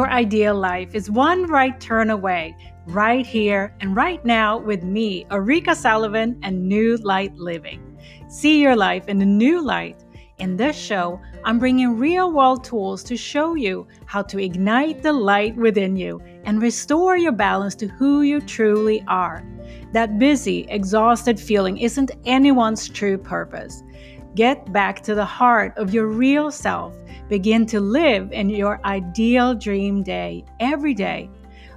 your ideal life is one right turn away, right here and right now with me, Ulrika Sullivan, and New Light Living. See your life in a new light. In this show, I'm bringing real world tools to show you how to ignite the light within you and restore your balance to who you truly are. That busy, exhausted feeling isn't anyone's true purpose. Get back to the heart of your real self. Begin to live in your ideal dream day every day.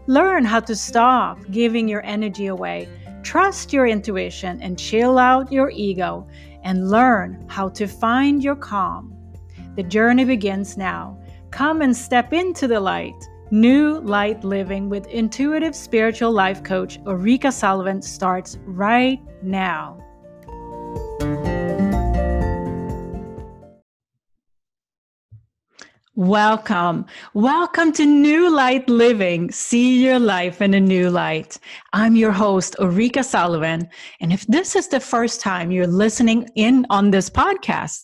Learn how to stop giving your energy away. Trust your intuition and chill out your ego and learn how to find your calm. The journey begins now. Come and step into the light. New Light Living with intuitive spiritual life coach Ulrika Sullivan starts right now. Welcome. Welcome to New Light Living. See your life in a new light. I'm your host, Ulrika Sullivan. And if this is the first time you're listening in on this podcast,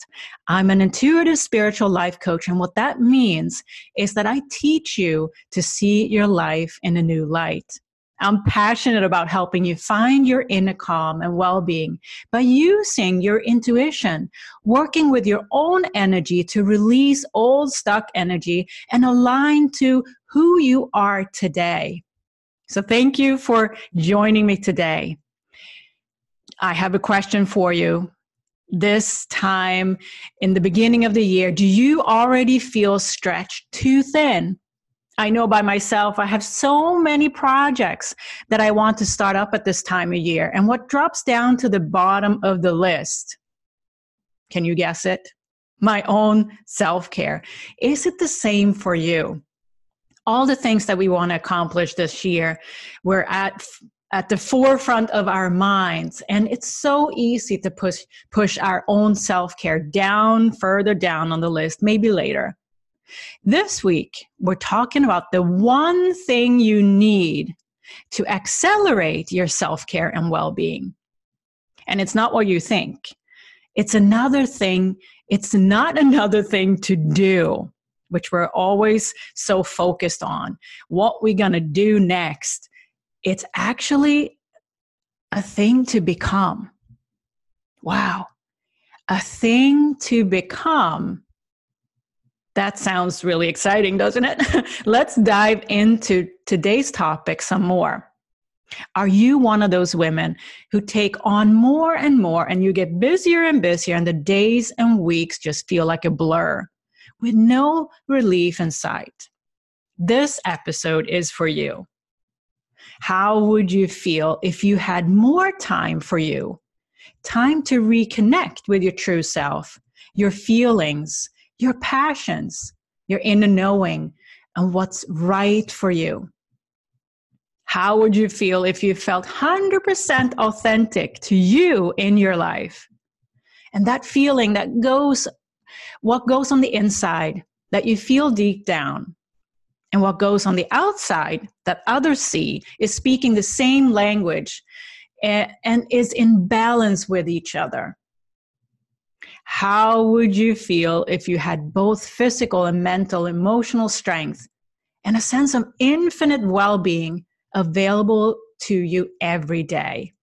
I'm an intuitive spiritual life coach. And what that means is that I teach you to see your life in a new light. I'm passionate about helping you find your inner calm and well being by using your intuition, working with your own energy to release old stuck energy and align to who you are today. So, thank you for joining me today. I have a question for you. This time in the beginning of the year, do you already feel stretched too thin? I know by myself, I have so many projects that I want to start up at this time of year. And what drops down to the bottom of the list? Can you guess it? My own self care. Is it the same for you? All the things that we want to accomplish this year, we're at at the forefront of our minds and it's so easy to push push our own self-care down further down on the list maybe later this week, we're talking about the one thing you need to accelerate your self care and well being. And it's not what you think, it's another thing, it's not another thing to do, which we're always so focused on. What we're going to do next. It's actually a thing to become. Wow. A thing to become that sounds really exciting, doesn't it? Let's dive into today's topic some more. Are you one of those women who take on more and more and you get busier and busier and the days and weeks just feel like a blur with no relief in sight? This episode is for you. How would you feel if you had more time for you? Time to reconnect with your true self, your feelings, your passions, your inner knowing, and what's right for you. How would you feel if you felt 100% authentic to you in your life? And that feeling that goes, what goes on the inside, that you feel deep down, and what goes on the outside that others see is speaking the same language and, and is in balance with each other. How would you feel if you had both physical and mental, emotional strength and a sense of infinite well being available to you every day?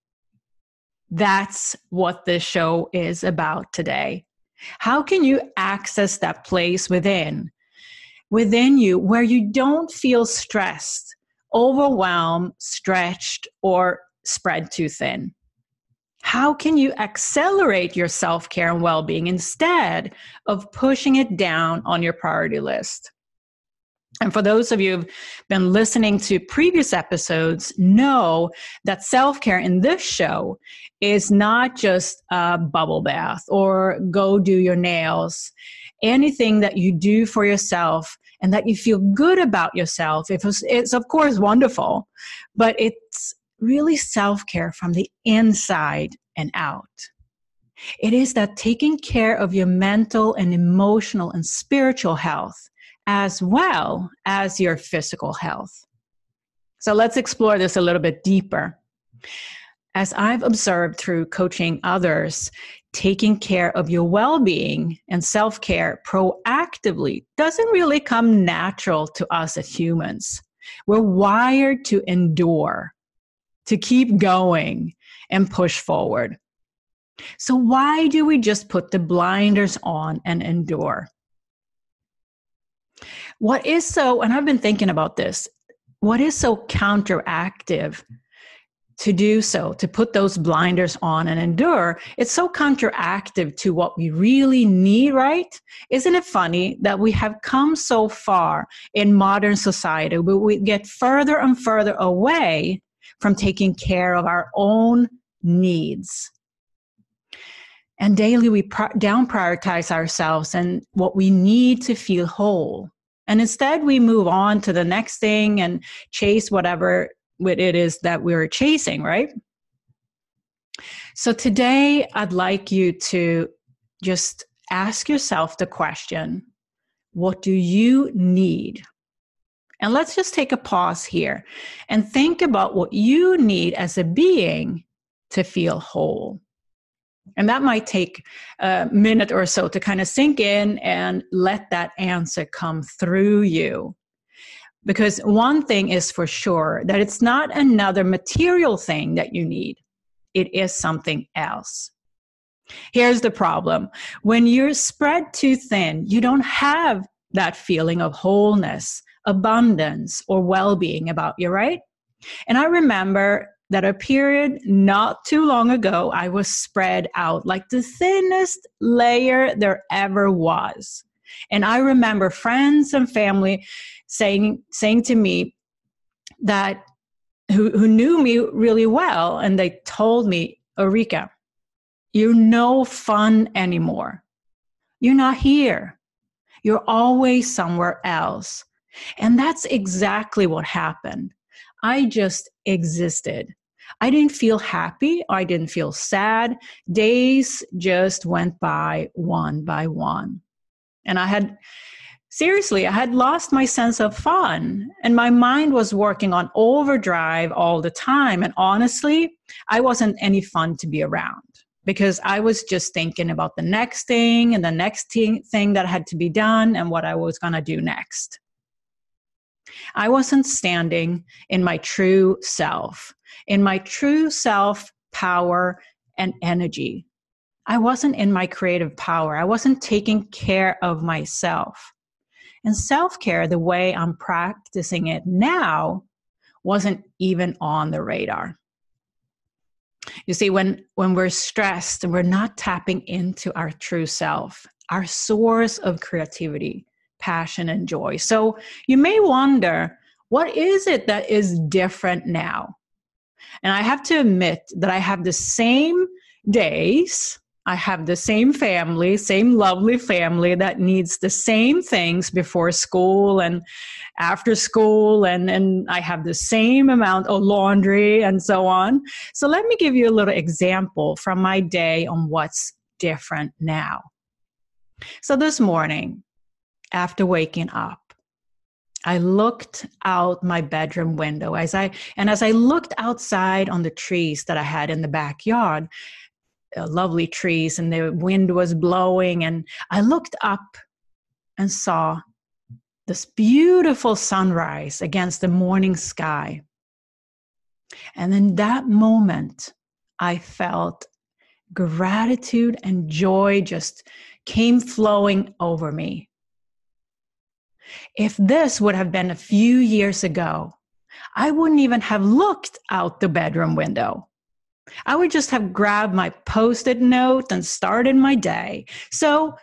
That's what this show is about today. How can you access that place within, within you where you don't feel stressed, overwhelmed, stretched, or spread too thin? How can you accelerate your self care and well being instead of pushing it down on your priority list? And for those of you who've been listening to previous episodes, know that self care in this show is not just a bubble bath or go do your nails. Anything that you do for yourself and that you feel good about yourself, it's, it's of course wonderful, but it's really self care from the inside and out. It is that taking care of your mental and emotional and spiritual health as well as your physical health. So let's explore this a little bit deeper. as I've observed through coaching others, taking care of your well being and self care proactively doesn't really come natural to us as humans. We're wired to endure, to keep going and push forward. So, why do we just put the blinders on and endure? What is so, and I've been thinking about this, what is so counteractive to do so, to put those blinders on and endure, it's so counteractive to what we really need, right? Isn't it funny that we have come so far in modern society, but we get further and further away from taking care of our own needs? And daily we down prioritize ourselves and what we need to feel whole. And instead, we move on to the next thing and chase whatever it is that we're chasing, right? So today, I'd like you to just ask yourself the question what do you need? And let's just take a pause here and think about what you need as a being to feel whole. And that might take a minute or so to kind of sink in and let that answer come through you. Because one thing is for sure that it's not another material thing that you need, it is something else. Here's the problem when you're spread too thin, you don't have that feeling of wholeness, abundance, or well being about you, right? And I remember that a period not too long ago, I was spread out like the thinnest layer there ever was. And I remember friends and family saying saying to me that who, who knew me really well and they told me Ulrika you're no fun anymore you're not here you're always somewhere else and that's exactly what happened. I just existed. I didn't feel happy. I didn't feel sad. Days just went by one by one. And i had seriously, I had lost my sense of fun. And my mind was working on overdrive all the time. And honestly, I wasn't any fun to be around because I was just thinking about the next thing and the next thing that had to be done and what I was going to do next. I wasn't standing in my true self, in my true self power and energy. I wasn't in my creative power. I wasn't taking care of myself. And self care, the way I'm practicing it now, wasn't even on the radar. You see, when, when we're stressed and we're not tapping into our true self, our source of creativity, passion, and joy. So you may wonder, what is it that is different now? And I have to admit that I have the same days I have the same family, same lovely family that needs the same things before school and after school, and, and I have the same amount of laundry and so on. So, let me give you a little example from my day on what's different now. So, this morning, after waking up, I looked out my bedroom window as I and as I looked outside on the trees that I had in the backyard, uh, lovely trees and the wind was blowing and i looked up and saw this beautiful sunrise against the morning sky. And in that moment i felt gratitude and joy just came flowing over me if this would have been a few years ago i wouldn't even have looked out the bedroom window I would just have grabbed my post it note and started my day. So,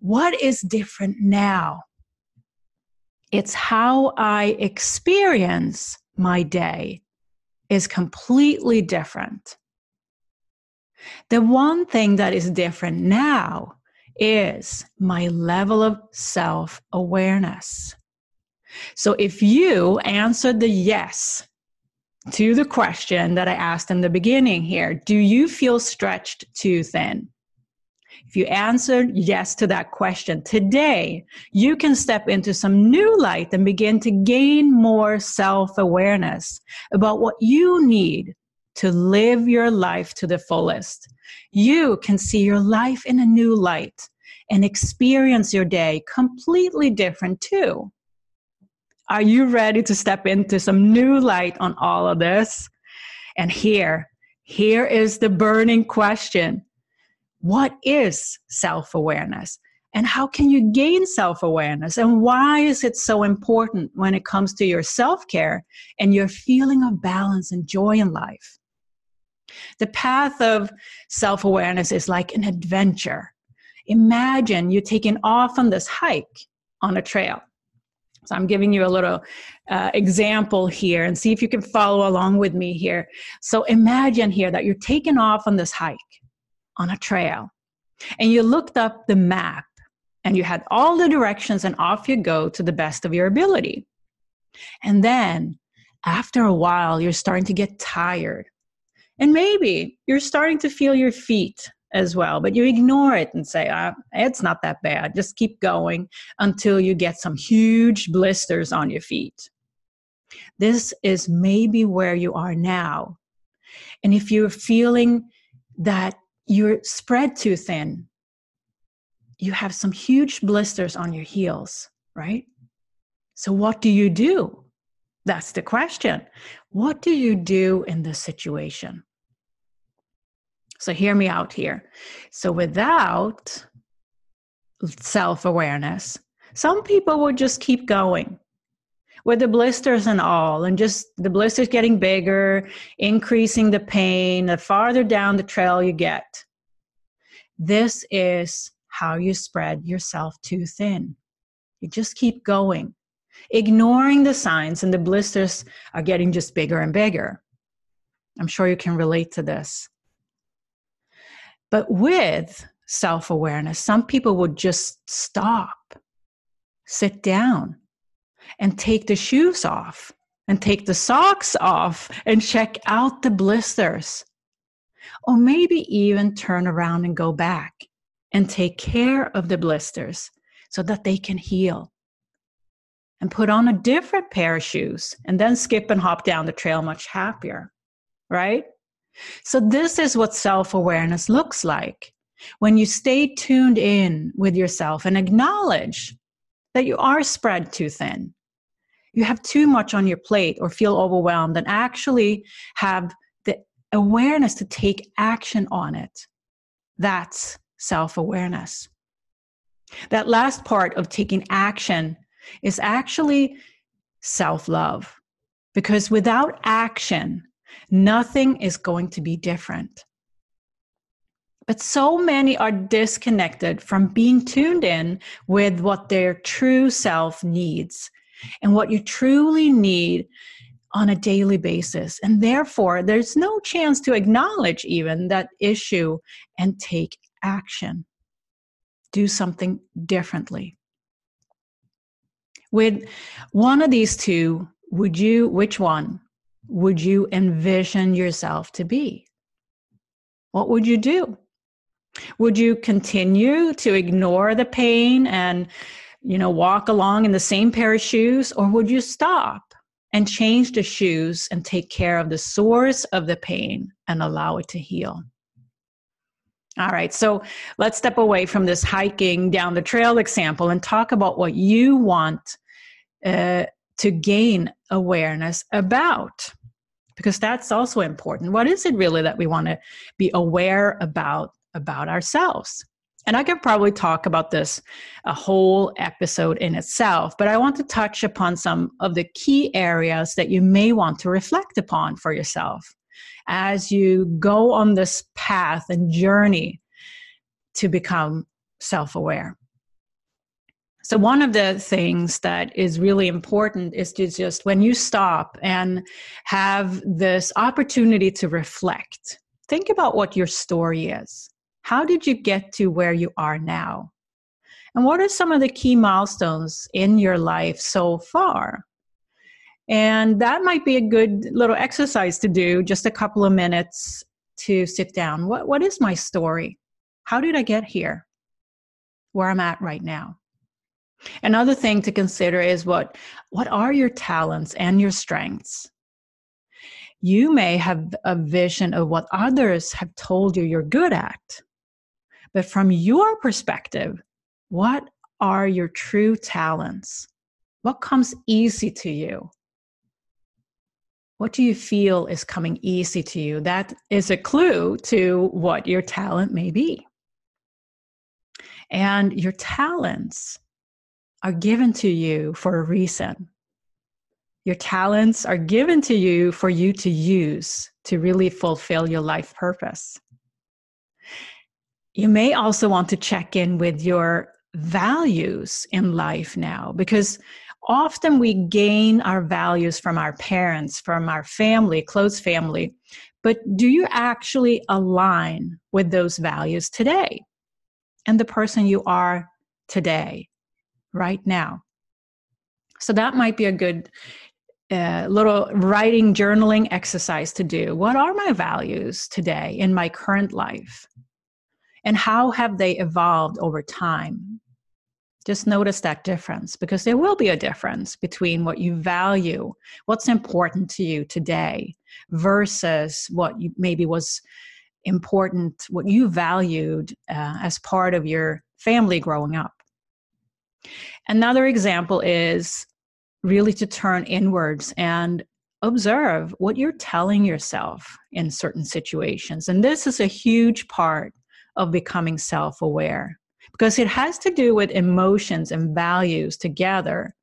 what is different now? It's how I experience my day is completely different. The one thing that is different now is my level of self awareness. So if you answered the yes to the question that I asked in the beginning here Do you feel stretched too thin? If you answered yes to that question today, you can step into some new light and begin to gain more self awareness about what you need to live your life to the fullest. You can see your life in a new light and experience your day completely different too. Are you ready to step into some new light on all of this? And here, here is the burning question What is self awareness? And how can you gain self awareness? And why is it so important when it comes to your self care and your feeling of balance and joy in life? The path of self awareness is like an adventure. Imagine you're taking off on this hike on a trail. So I'm giving you a little uh, example here and see if you can follow along with me here. So imagine here that you're taking off on this hike on a trail and you looked up the map and you had all the directions and off you go to the best of your ability. And then after a while, you're starting to get tired. And maybe you're starting to feel your feet as well, but you ignore it and say, ah, it's not that bad. Just keep going until you get some huge blisters on your feet. This is maybe where you are now. And if you're feeling that you're spread too thin, you have some huge blisters on your heels, right? So, what do you do? That's the question. What do you do in this situation? So hear me out here. So without self awareness, some people would just keep going with the blisters and all, and just the blisters getting bigger, increasing the pain, the farther down the trail you get. This is how you spread yourself too thin. You just keep going, ignoring the signs, and the blisters are getting just bigger and bigger. I'm sure you can relate to this. But with self awareness, some people would just stop, sit down, and take the shoes off and take the socks off and check out the blisters. Or maybe even turn around and go back and take care of the blisters so that they can heal. And put on a different pair of shoes and then skip and hop down the trail much happier, right? So, this is what self awareness looks like when you stay tuned in with yourself and acknowledge that you are spread too thin. You have too much on your plate or feel overwhelmed, and actually have the awareness to take action on it. That's self awareness. That last part of taking action is actually self love. Because without action, Nothing is going to be different. But so many are disconnected from being tuned in with what their true self needs and what you truly need on a daily basis. And therefore, there's no chance to acknowledge even that issue and take action. Do something differently. With one of these two, would you, which one would you envision yourself to be? What would you do? Would you continue to ignore the pain and, you know, walk along in the same pair of shoes? Or would you stop and change the shoes and take care of the source of the pain and allow it to heal? All right, so let's step away from this hiking down the trail example and talk about what you want uh, to gain awareness about because that's also important. What is it really that we want to be aware about about ourselves? And i could probably talk about this a whole episode in itself but i want to touch upon some of the key areas that you may want to reflect upon for yourself as you go on this path and journey to become self-aware so, one of the things that is really important is to just when you stop and have this opportunity to reflect, think about what your story is. How did you get to where you are now? And what are some of the key milestones in your life so far? And that might be a good little exercise to do, just a couple of minutes to sit down. What, what is my story? How did I get here? Where I'm at right now? Another thing to consider is what what are your talents and your strengths? You may have a vision of what others have told you you're good at. But from your perspective, what are your true talents? What comes easy to you? What do you feel is coming easy to you? That is a clue to what your talent may be. And your talents are given to you for a reason. Your talents are given to you for you to use to really fulfill your life purpose. You may also want to check in with your values in life now because often we gain our values from our parents, from our family, close family. But do you actually align with those values today and the person you are today, right now? So that might be a good uh, little writing, journaling exercise to do. What are my values today in my current life? And how have they evolved over time? Just notice that difference because there will be a difference between what you value, what's important to you today, versus what you, maybe was important, what you valued uh, as part of your family growing up. Another example is really to turn inwards and observe what you're telling yourself in certain situations. And this is a huge part of becoming self aware because it has to do with emotions and values together.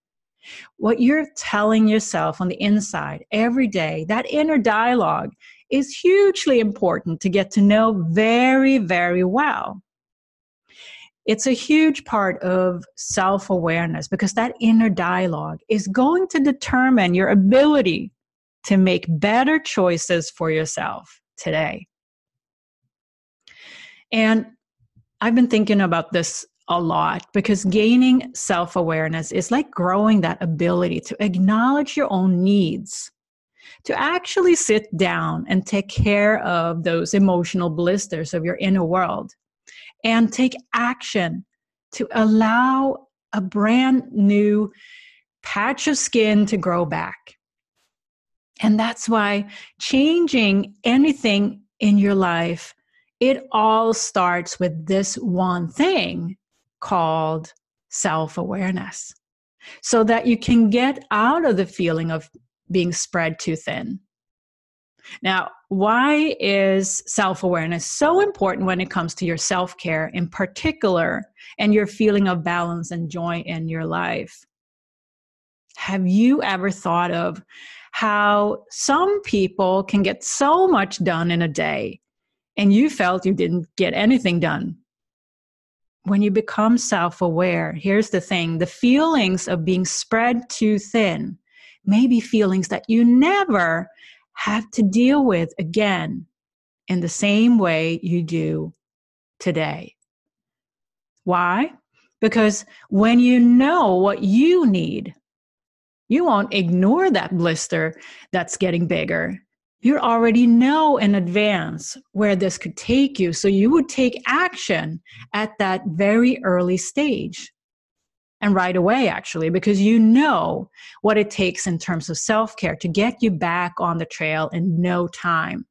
What you're telling yourself on the inside every day, that inner dialogue, is hugely important to get to know very, very well. It's a huge part of self awareness because that inner dialogue is going to determine your ability to make better choices for yourself today. And I've been thinking about this a lot because gaining self awareness is like growing that ability to acknowledge your own needs, to actually sit down and take care of those emotional blisters of your inner world, and take action to allow a brand new patch of skin to grow back. And that's why changing anything in your life it all starts with this one thing called self awareness so that you can get out of the feeling of being spread too thin. Now, why is self awareness so important when it comes to your self care in particular and your feeling of balance and joy in your life? Have you ever thought of how some people can get so much done in a day and you felt you didn't get anything done. When you become self aware, here's the thing the feelings of being spread too thin may be feelings that you never have to deal with again in the same way you do today. Why? Because when you know what you need, you won't ignore that blister that's getting bigger you already know in advance where this could take you. So you would take action at that very early stage and right away, actually, because you know what it takes in terms of self care to get you back on the trail in no time.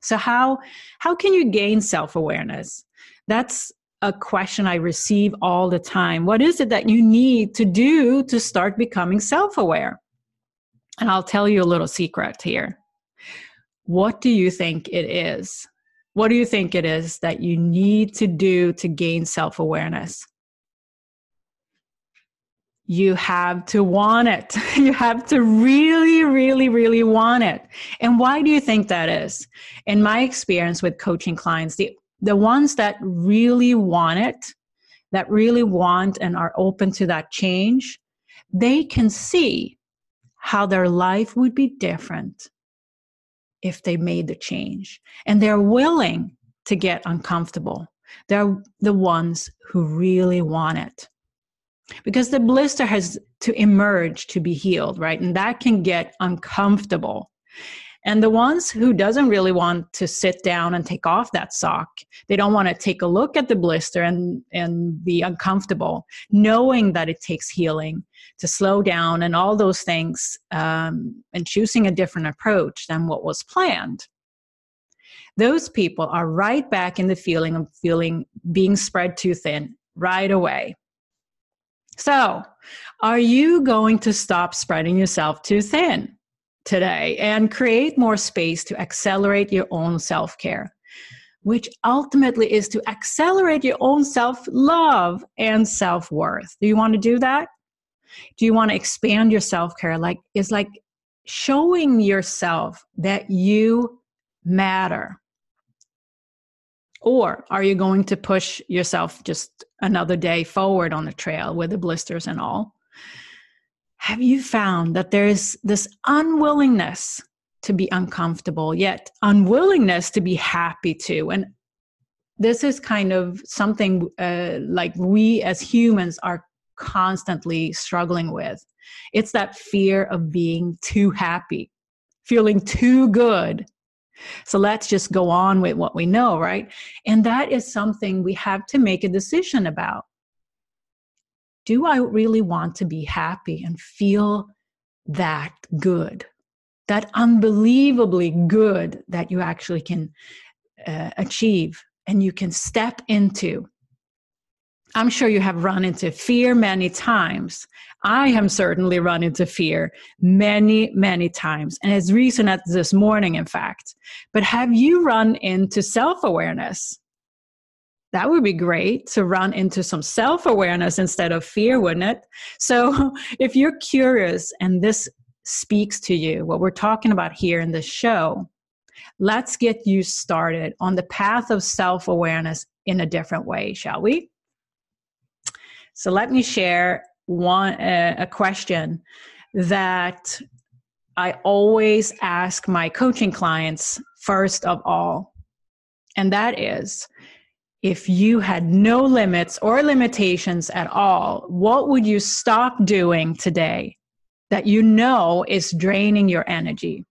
So, how, how can you gain self awareness? That's a question I receive all the time. What is it that you need to do to start becoming self aware? And I'll tell you a little secret here. What do you think it is? What do you think it is that you need to do to gain self awareness? You have to want it. You have to really, really, really want it. And why do you think that is? In my experience with coaching clients, the, the ones that really want it, that really want and are open to that change, they can see how their life would be different if they made the change. And they're willing to get uncomfortable. They're the ones who really want it. Because the blister has to emerge to be healed, right? And that can get uncomfortable. and the ones who doesn't really want to sit down and take off that sock they don't want to take a look at the blister and and be uncomfortable knowing that it takes healing to slow down and all those things um, and choosing a different approach than what was planned those people are right back in the feeling of feeling being spread too thin right away so are you going to stop spreading yourself too thin today and create more space to accelerate your own self care? Which ultimately is to accelerate your own self love and self worth. Do you want to do that? Do you want to expand your self care? Like, it's like showing yourself that you matter. Or are you going to push yourself just another day forward on the trail with the blisters and all? have you found that there's this unwillingness to be uncomfortable, yet unwillingness to be happy too? And this is kind of something uh, like we as humans are constantly struggling with. It's that fear of being too happy, feeling too good. So let's just go on with what we know, right? And that is something we have to make a decision about do I really want to be happy and feel that good? That unbelievably good that you actually can uh, achieve and you can step into. I'm sure you have run into fear many times. I have certainly run into fear many, many times, and as recent as this morning, in fact. But have you run into self awareness? that would be great to run into some self awareness instead of fear, wouldn't it? So, if you're curious and this speaks to you, what we're talking about here in this show, let's get you started on the path of self awareness in a different way, shall we? So, let me share one uh, a question that I always ask my coaching clients first of all, and that is if you had no limits or limitations at all, what would you stop doing today that you know is draining your energy?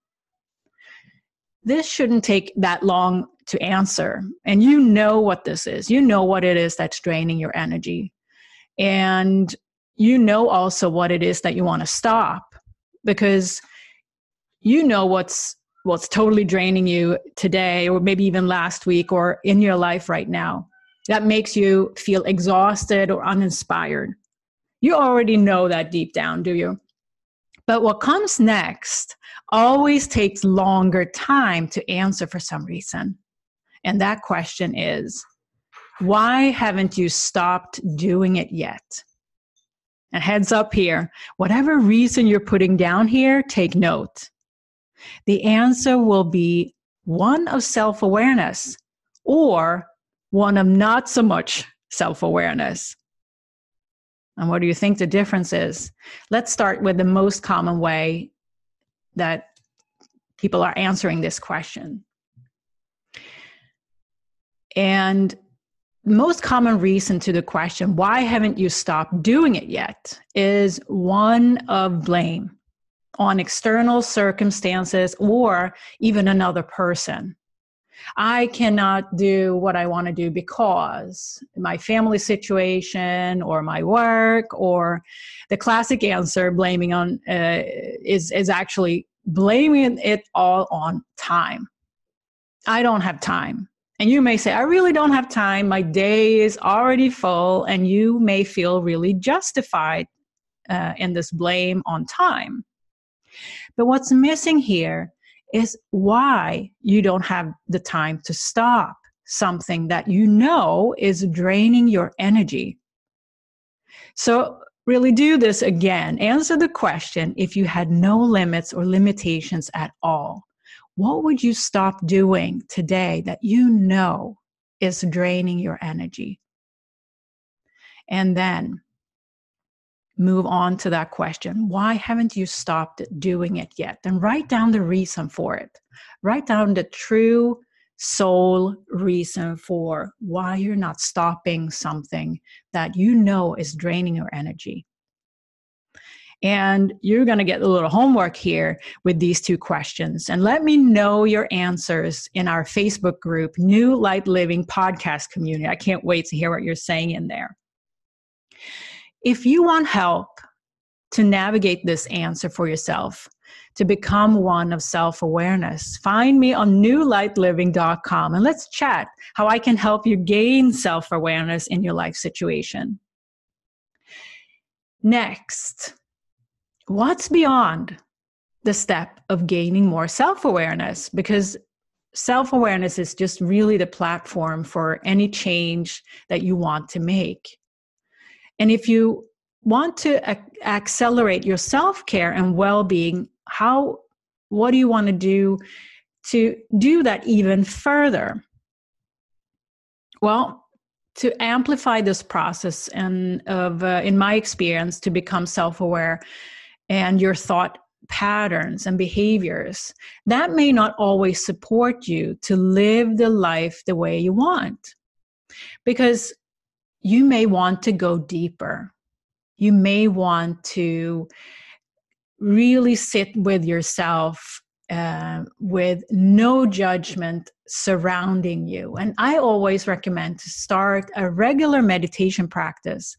This shouldn't take that long to answer. And you know what this is. You know what it is that's draining your energy. And you know also what it is that you want to stop because you know what's what's totally draining you today or maybe even last week or in your life right now that makes you feel exhausted or uninspired. You already know that deep down, do you? But what comes next always takes longer time to answer for some reason. And that question is why haven't you stopped doing it yet? And heads up here, whatever reason you're putting down here, take note. The answer will be one of self awareness or one of not so much self awareness. And what do you think the difference is? Let's start with the most common way that people are answering this question. And most common reason to the question, why haven't you stopped doing it yet, is one of blame on external circumstances or even another person. I cannot do what I want to do because my family situation or my work or the classic answer blaming on uh, is is actually blaming it all on time. I don't have time. And you may say, I really don't have time. My day is already full. And you may feel really justified uh, in this blame on time. But what's missing here is why you don't have the time to stop something that you know is draining your energy. So, really do this again. Answer the question if you had no limits or limitations at all, what would you stop doing today that you know is draining your energy? And then move on to that question why haven't you stopped doing it yet? And write down the reason for it. Write down the true soul reason for why you're not stopping something that you know is draining your energy And you're going to get a little homework here with these two questions. And let me know your answers in our Facebook group, New Light Living Podcast Community. I can't wait to hear what you're saying in there. If you want help to navigate this answer for yourself, to become one of self awareness, find me on newlightliving.com and let's chat how I can help you gain self awareness in your life situation. Next, what's beyond the step of gaining more self awareness? Because self awareness is just really the platform for any change that you want to make. And if you want to ac- accelerate your self care and well being, how, what do you want to do to do that even further? Well, to amplify this process and of uh, in my experience to become self-aware and your thought patterns and behaviors that may not always support you to live the life the way you want because you may want to go deeper you may want to really sit with yourself uh, with no judgment surrounding you. And I always recommend to start a regular meditation practice.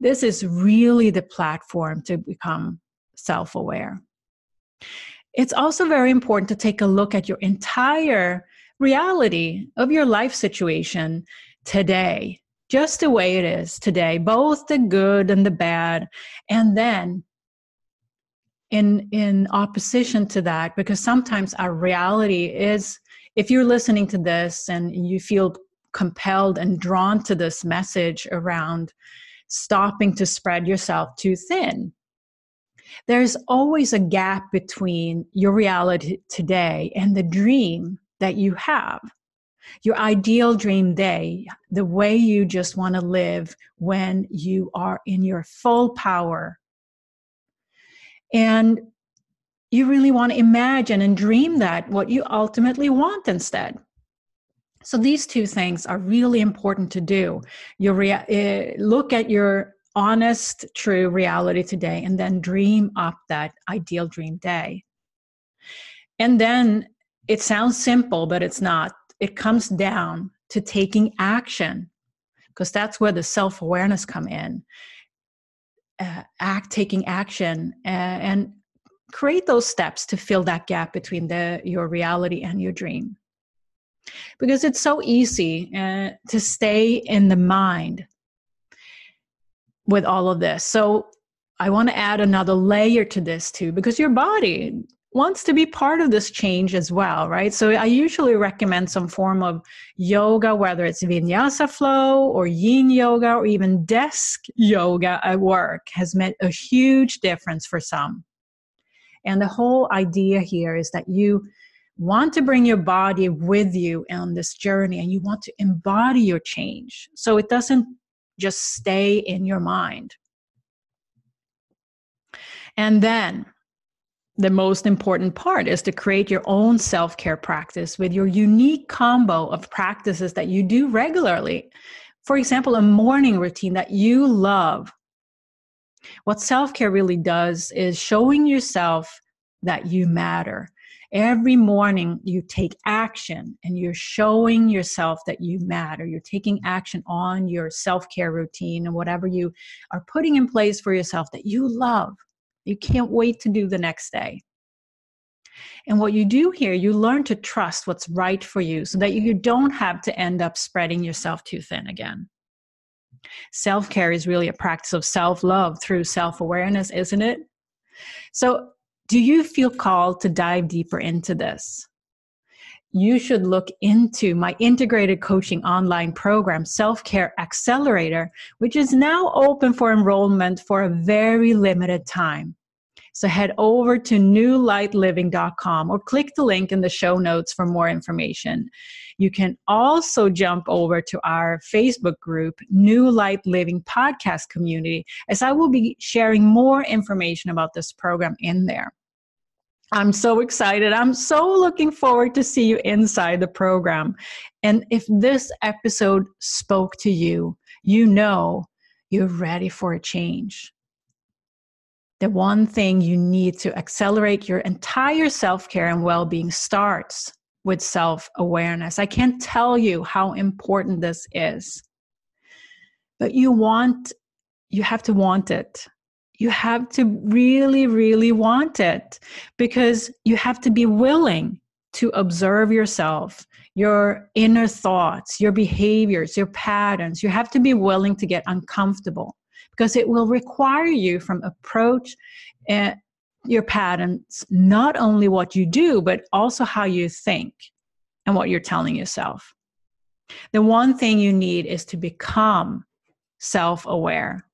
This is really the platform to become self aware. It's also very important to take a look at your entire reality of your life situation today, just the way it is today, both the good and the bad. And then in in opposition to that because sometimes our reality is if you're listening to this and you feel compelled and drawn to this message around stopping to spread yourself too thin. There's always a gap between your reality today and the dream that you have. Your ideal dream day the way you just want to live when you are in your full power. And you really want to imagine and dream that what you ultimately want instead. So these two things are really important to do. You rea- uh, look at your honest, true reality today and then dream up that ideal dream day. And then it sounds simple, but it's not. It comes down to taking action because that's where the self awareness come in uh, act taking action uh, and create those steps to fill that gap between the your reality and your dream because it's so easy uh, to stay in the mind with all of this so i want to add another layer to this too because your body wants to be part of this change as well, right? So I usually recommend some form of yoga, whether it's vinyasa flow or yin yoga or even desk yoga at work has made a huge difference for some. And the whole idea here is that you want to bring your body with you on this journey and you want to embody your change. So it doesn't just stay in your mind. And then the most important part is to create your own self care practice with your unique combo of practices that you do regularly. For example, a morning routine that you love. What self care really does is showing yourself that you matter. Every morning, you take action and you're showing yourself that you matter. You're taking action on your self care routine and whatever you are putting in place for yourself that you love you can't wait to do the next day. And what you do here, you learn to trust what's right for you so that you don't have to end up spreading yourself too thin again. Self care is really a practice of self love through self awareness, isn't it? So, do you feel called to dive deeper into this? you should look into my integrated coaching online program, Self Care Accelerator, which is now open for enrollment for a very limited time. So head over to newlightliving.com or click the link in the show notes for more information. You can also jump over to our Facebook group, New Light Living Podcast Community, as I will be sharing more information about this program in there. I'm so excited. I'm so looking forward to see you inside the program. And if this episode spoke to you, you know you're ready for a change. the one thing you need to accelerate your entire self care and well being starts with self awareness. I can't tell you how important this is. But you want, you have to want it. You have to really, really want it because you have to be willing to observe yourself, your inner thoughts, your behaviors, your patterns. You have to be willing to get uncomfortable because it will require you from approach uh, your patterns, not only what you do, but also how you think and what you're telling yourself. The one thing you need is to become self aware.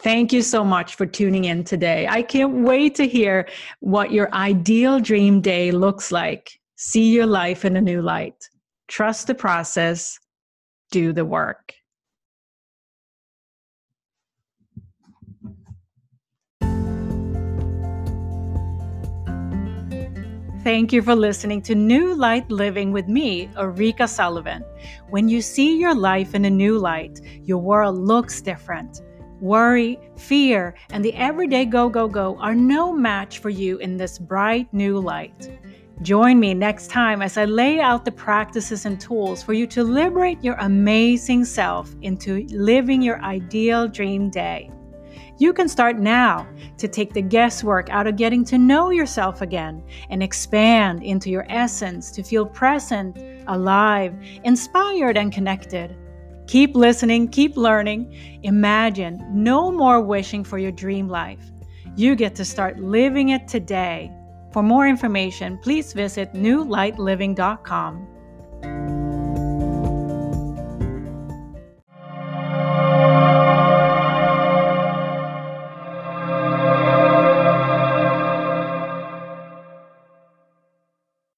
Thank you so much for tuning in today. I can't wait to hear what your ideal dream day looks like. See your life in a new light. Trust the process, do the work. Thank you for listening to New Light Living with me, Ulrika Sullivan. When you see your life in a new light, your world looks different. Worry, fear, and the everyday go, go, go are no match for you in this bright new light. Join me next time as I lay out the practices and tools for you to liberate your amazing self into living your ideal dream day. You can start now to take the guesswork out of getting to know yourself again and expand into your essence to feel present, alive, inspired, and connected. Keep listening, keep learning. Imagine no more wishing for your dream life. You get to start living it today. For more information, please visit newlightliving.com.